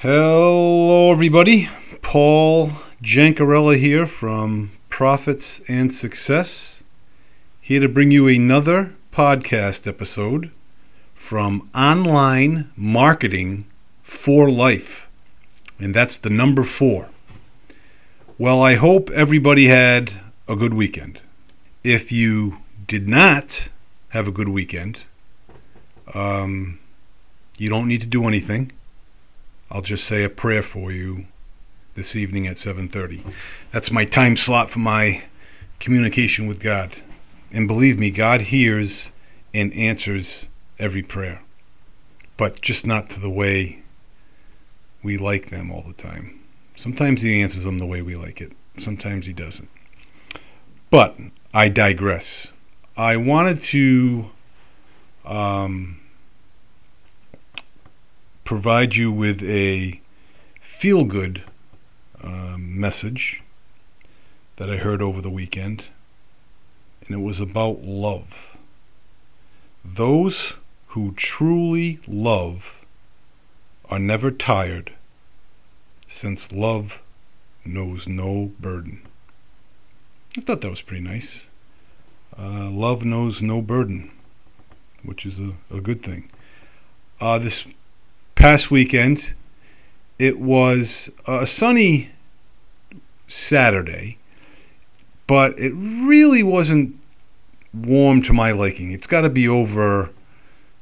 Hello, everybody. Paul Jancarella here from Profits and Success, here to bring you another podcast episode from Online Marketing for Life. And that's the number four. Well, I hope everybody had a good weekend. If you did not have a good weekend, um, you don't need to do anything. I'll just say a prayer for you this evening at 7:30. That's my time slot for my communication with God. And believe me, God hears and answers every prayer. But just not to the way we like them all the time. Sometimes he answers them the way we like it. Sometimes he doesn't. But I digress. I wanted to um, provide you with a feel good uh, message that I heard over the weekend, and it was about love. Those who truly love are never tired, since love knows no burden. I thought that was pretty nice. Uh, love knows no burden, which is a, a good thing. Uh, this past weekend, it was a sunny Saturday, but it really wasn't warm to my liking. It's got to be over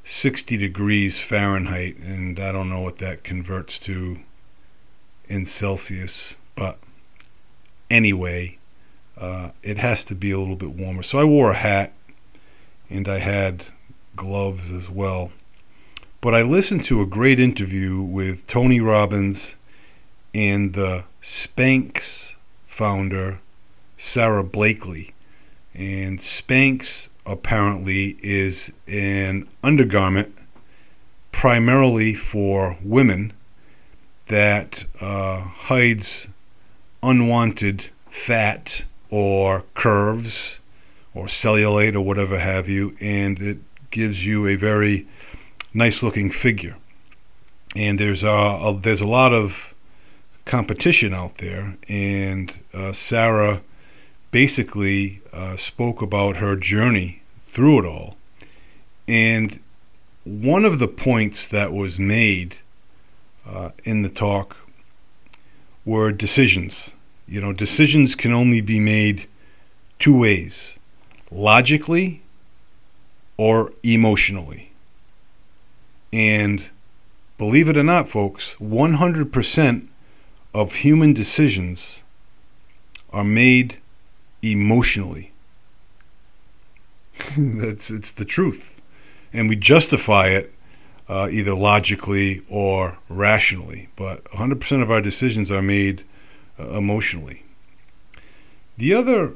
60 degrees Fahrenheit, and I don't know what that converts to in Celsius, but anyway, uh, it has to be a little bit warmer. So I wore a hat and I had gloves as well. But I listened to a great interview with Tony Robbins and the Spanx founder, Sara Blakely. And Spanx apparently is an undergarment primarily for women that uh, hides unwanted fat or curves or cellulite or whatever have you, and it gives you a very nice looking figure. And there's a, a there's a lot of competition out there, and uh, Sara basically uh, spoke about her journey through it all. And one of the points that was made uh, in the talk were decisions. You know, decisions can only be made two ways logically or emotionally. And believe it or not, folks, 100% of human decisions are made emotionally. That's it's the truth, and we justify it uh, either logically or rationally. But 100% of our decisions are made uh, emotionally. The other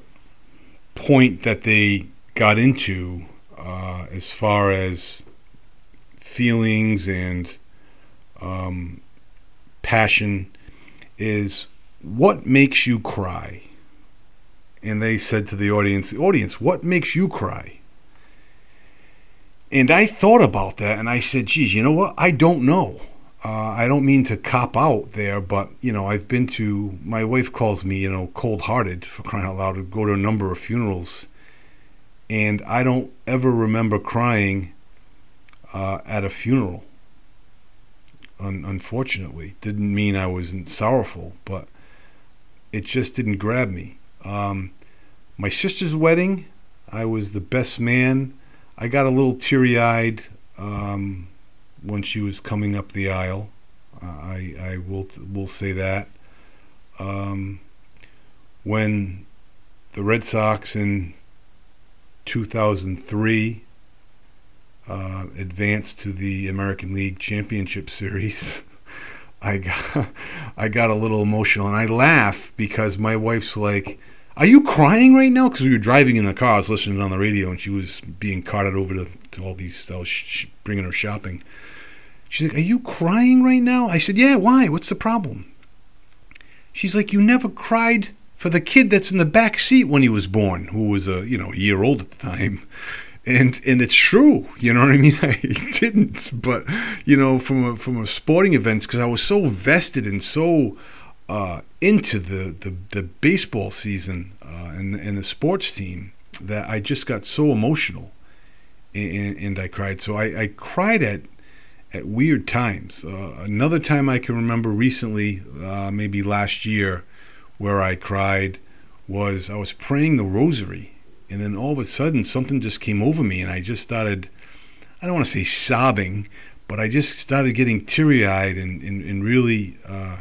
point that they got into, uh, as far as feelings and um, passion is what makes you cry? And they said to the audience, audience, what makes you cry? And I thought about that and I said, geez, you know what? I don't know. Uh, I don't mean to cop out there, but, you know, I've been to, my wife calls me, you know, cold hearted for crying out loud, to go to a number of funerals. And I don't ever remember crying uh, at a funeral. Un- unfortunately, didn't mean I wasn't sorrowful, but it just didn't grab me. Um, my sister's wedding, I was the best man. I got a little teary-eyed um, when she was coming up the aisle. Uh, I I will will say that. Um, when the Red Sox in 2003 uh, advanced to the American League Championship Series, I got I got a little emotional and I laugh because my wife's like, "Are you crying right now?" Because we were driving in the car, I was listening on the radio, and she was being carted over to, to all these. I was sh- bringing her shopping. She's like, "Are you crying right now?" I said, "Yeah. Why? What's the problem?" She's like, "You never cried for the kid that's in the back seat when he was born, who was a you know a year old at the time." And and it's true. You know what I mean? I didn't, but you know, from a, from a sporting events because I was so vested and so uh, into the, the the baseball season uh, and and the sports team that I just got so emotional, and, and I cried. So I, I cried at at weird times. Uh, another time I can remember recently, uh, maybe last year, where I cried was I was praying the rosary, and then all of a sudden something just came over me, and I just started. I don't want to say sobbing, but I just started getting teary eyed and, and, and, really, uh,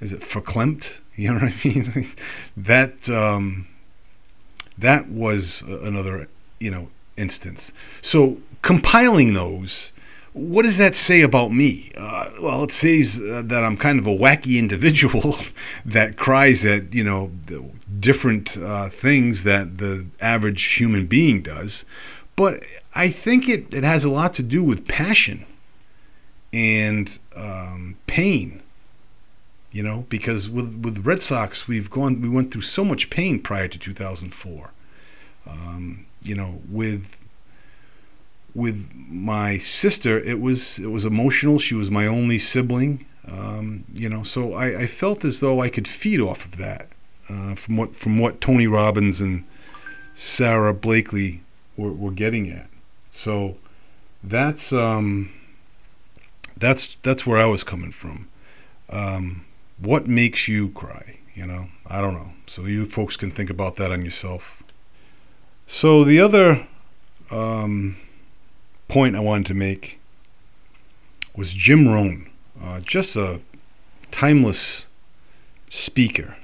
is it verklempt? You know what I mean? that um, that was another, you know, instance. So compiling those what does that say about me? Uh, well, it says uh, that I'm kind of a wacky individual that cries at you know different uh, things that the average human being does. But I think it, it has a lot to do with passion and um, pain. You know, because with with Red Sox, we've gone we went through so much pain prior to 2004. Um, you know, with with my sister, it was it was emotional. She was my only sibling, um, you know. So I, I, felt as though I could feed off of that uh, from what from what Tony Robbins and Sara Blakely were, were getting at. So that's um, that's that's where I was coming from. Um, what makes you cry? You know, I don't know. So you folks can think about that on yourself. So the other um, point I wanted to make was Jim Rohn, uh, just a timeless speaker.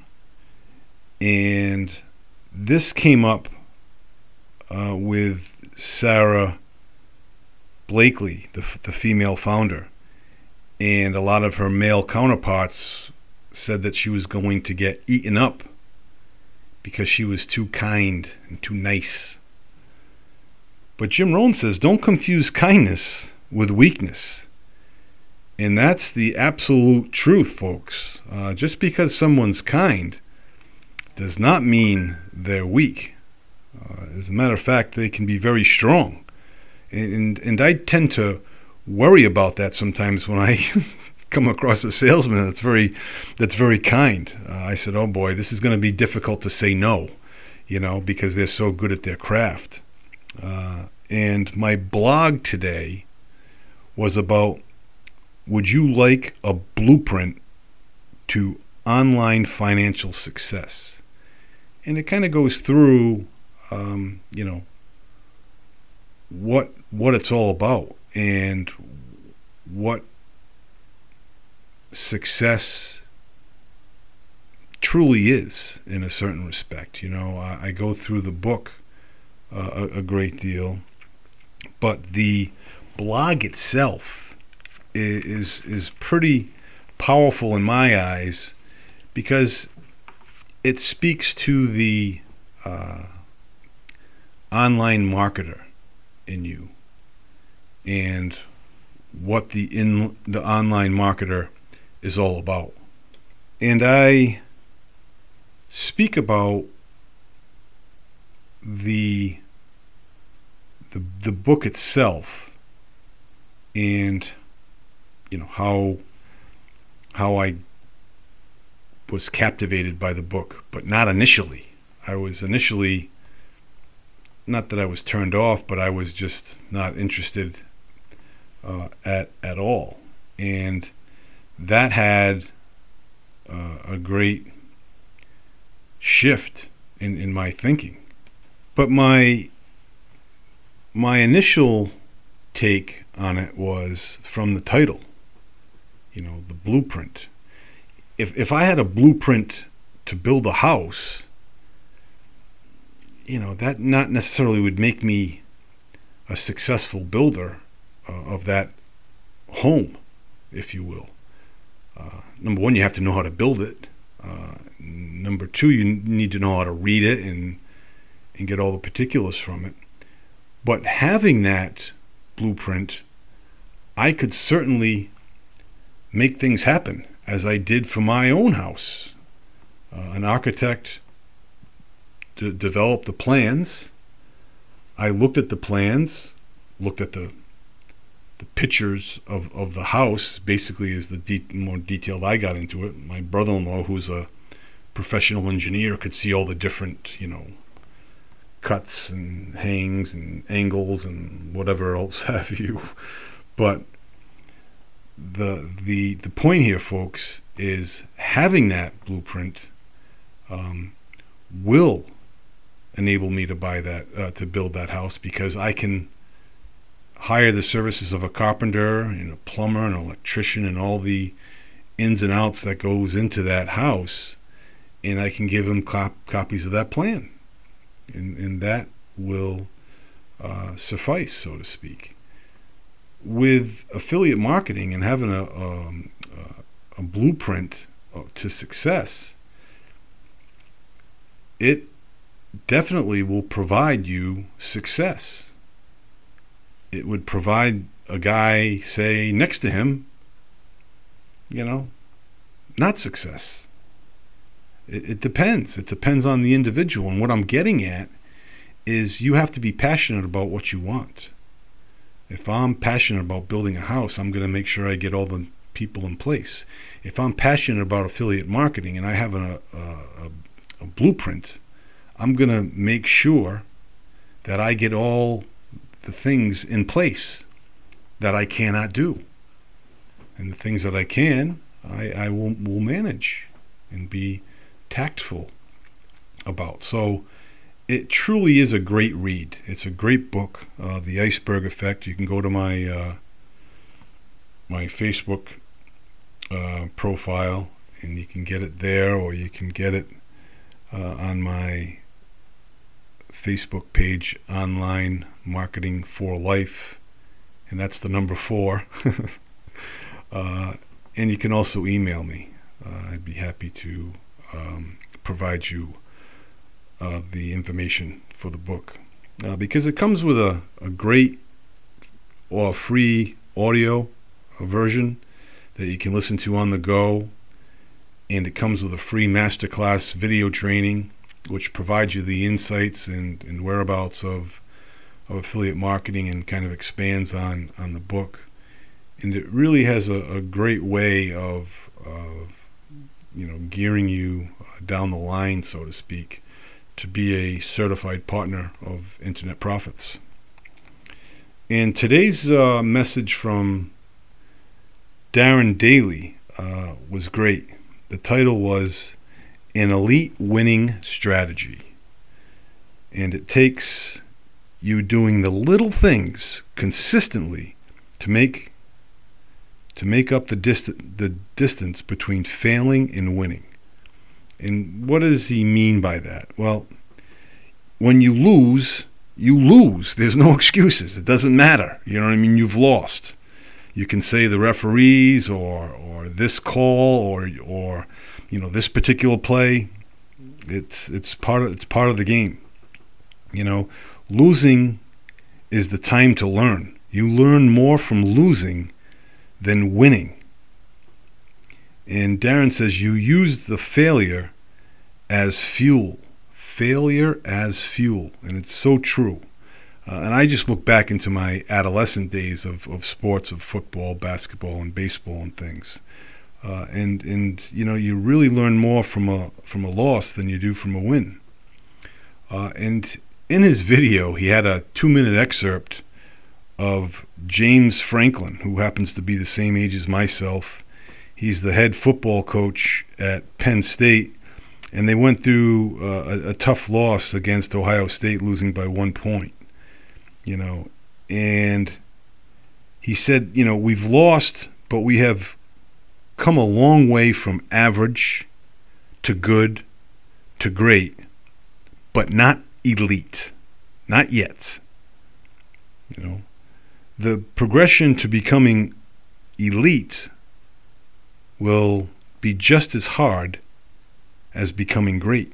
And this came up uh, with Sara Blakely, the, the female founder. And a lot of her male counterparts said that she was going to get eaten up because she was too kind and too nice. But Jim Rohn says don't confuse kindness with weakness. And that's the absolute truth, folks. Uh, just because someone's kind does not mean they're weak. Uh, as a matter of fact, they can be very strong. And, and I tend to worry about that sometimes when I come across a salesman that's very that's very kind. Uh, I said, "Oh boy, this is going to be difficult to say no," you know, because they're so good at their craft. Uh, and my blog today was about would you like a blueprint to online financial success? And it kind of goes through, um, you know, what what it's all about and what success truly is in a certain respect. You know, I, I go through the book uh, a, a, great deal, but the blog itself is is pretty powerful in my eyes because it speaks to the uh, online marketer in you and what the in the online marketer is all about. And I speak about the the the book itself and you know how how I was captivated by the book, but not initially. I was initially not that I was turned off, but I was just not interested uh, at at all, and that had uh, a great shift in in my thinking. But my my initial take on it was from the title, you know, the blueprint. If if I had a blueprint to build a house, you know, that not necessarily would make me a successful builder uh, of that home, if you will. Uh, number one, you have to know how to build it. Uh, number two, you need to know how to read it and and get all the particulars from it. But having that blueprint, I could certainly make things happen as I did for my own house. Uh, an architect d- developed the plans. I looked at the plans, looked at the the pictures of, of the house. Basically, is the de- more detailed I got into it. My brother-in-law, who's a professional engineer, could see all the different, you know, cuts and hangs and angles and whatever else have you. But the the the point here, folks, is having that blueprint um, will enable me to buy that uh, to build that house because I can hire the services of a carpenter and a plumber and an electrician and all the ins and outs that goes into that house and I can give them cop- copies of that plan and, and that will uh, suffice so to speak with affiliate marketing and having a, um, a blueprint to success it definitely will provide you success. It would provide a guy, say, next to him, you know, not success. It, it depends. It depends on the individual. And what I'm getting at is you have to be passionate about what you want. If I'm passionate about building a house, I'm going to make sure I get all the people in place. If I'm passionate about affiliate marketing and I have a, a, a a blueprint, I'm going to make sure that I get all the things in place that I cannot do. And the things that I can, I, I will, will manage and be tactful about. So it truly is a great read. It's a great book, uh, The Iceberg Effect. You can go to my uh, my Facebook uh, profile and you can get it there, or you can get it uh, on my Facebook page, Online Marketing for Life, and that's the number four. uh, and you can also email me. Uh, I'd be happy to um, provide you uh, the information for the book uh, because it comes with a, a great or free audio version that you can listen to on the go and it comes with a free masterclass video training which provides you the insights and, and whereabouts of, of affiliate marketing and kind of expands on, on the book. And it really has a, a great way of, of you know gearing you down the line, so to speak, to be a certified partner of Internet Profits. And today's uh, message from Darren Daily uh, was great. The title was An Elite Winning Strategy. And it takes you doing the little things consistently to make to make up the dist- the distance between failing and winning. And what does he mean by that? Well, when you lose, you lose. There's no excuses. It doesn't matter. You know what I mean? You've lost you can say the referees or or this call or or you know this particular play it's it's part of it's part of the game you know losing is the time to learn you learn more from losing than winning and Darren says you use the failure as fuel failure as fuel and it's so true uh, and I just look back into my adolescent days of, of sports, of football, basketball, and baseball, and things. Uh, and and you know you really learn more from a from a loss than you do from a win. Uh, and in his video, he had a two minute excerpt of James Franklin, who happens to be the same age as myself. He's the head football coach at Penn State, and they went through uh, a, a tough loss against Ohio State, losing by one point you know, and he said, you know, we've lost, but we have come a long way from average to good to great, but not elite. Not yet. You know, the progression to becoming elite will be just as hard as becoming great.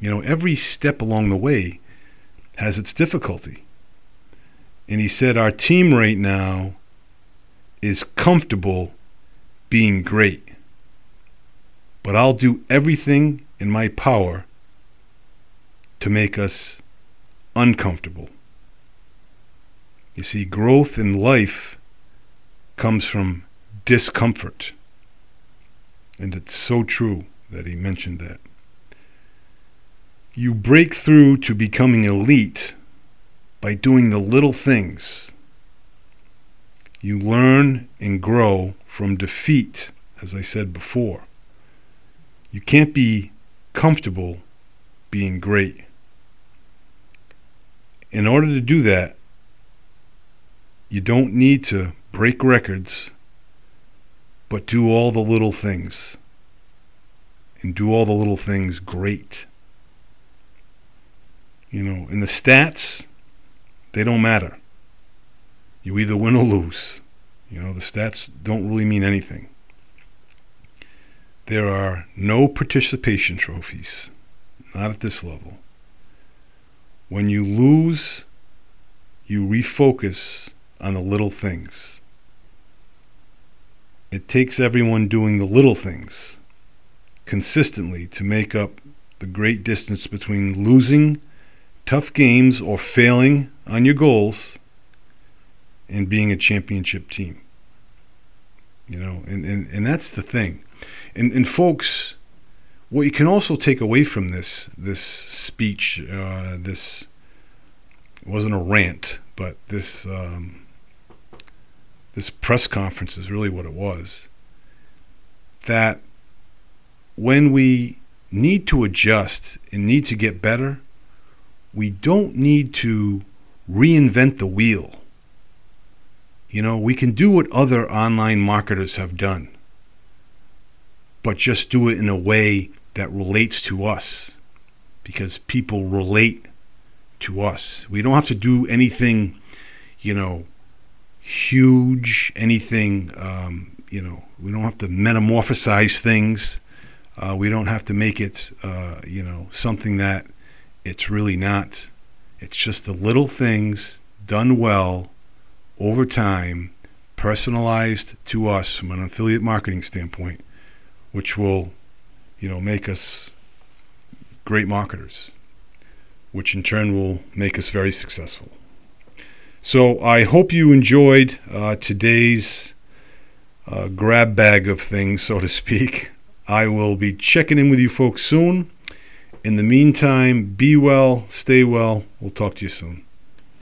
You know, every step along the way has its difficulty. And he said, Our team right now is comfortable being great. But I'll do everything in my power to make us uncomfortable. You see, growth in life comes from discomfort. And it's so true that he mentioned that. You break through to becoming elite by doing the little things. You learn and grow from defeat, as I said before. You can't be comfortable being great. In order to do that, you don't need to break records, but do all the little things. And do all the little things great. You know, in the stats, they don't matter. You either win or lose. You know, the stats don't really mean anything. There are no participation trophies, not at this level. When you lose, you refocus on the little things. It takes everyone doing the little things consistently to make up the great distance between losing tough games or failing on your goals and being a championship team. You know, and, and, and that's the thing. And, and folks, what you can also take away from this this speech, uh, this wasn't a rant, but this um, this press conference is really what it was. That when we need to adjust and need to get better, we don't need to reinvent the wheel. You know, we can do what other online marketers have done, but just do it in a way that relates to us because people relate to us. We don't have to do anything, you know, huge, anything, um, you know, we don't have to metamorphosize things. Uh, we don't have to make it, uh, you know, something that it's really not. It's just the little things done well over time, personalized to us from an affiliate marketing standpoint, which will, you know, make us great marketers, which in turn will make us very successful. So I hope you enjoyed uh, today's uh, grab bag of things, so to speak. I will be checking in with you folks soon. In the meantime, be well, stay well. We'll talk to you soon.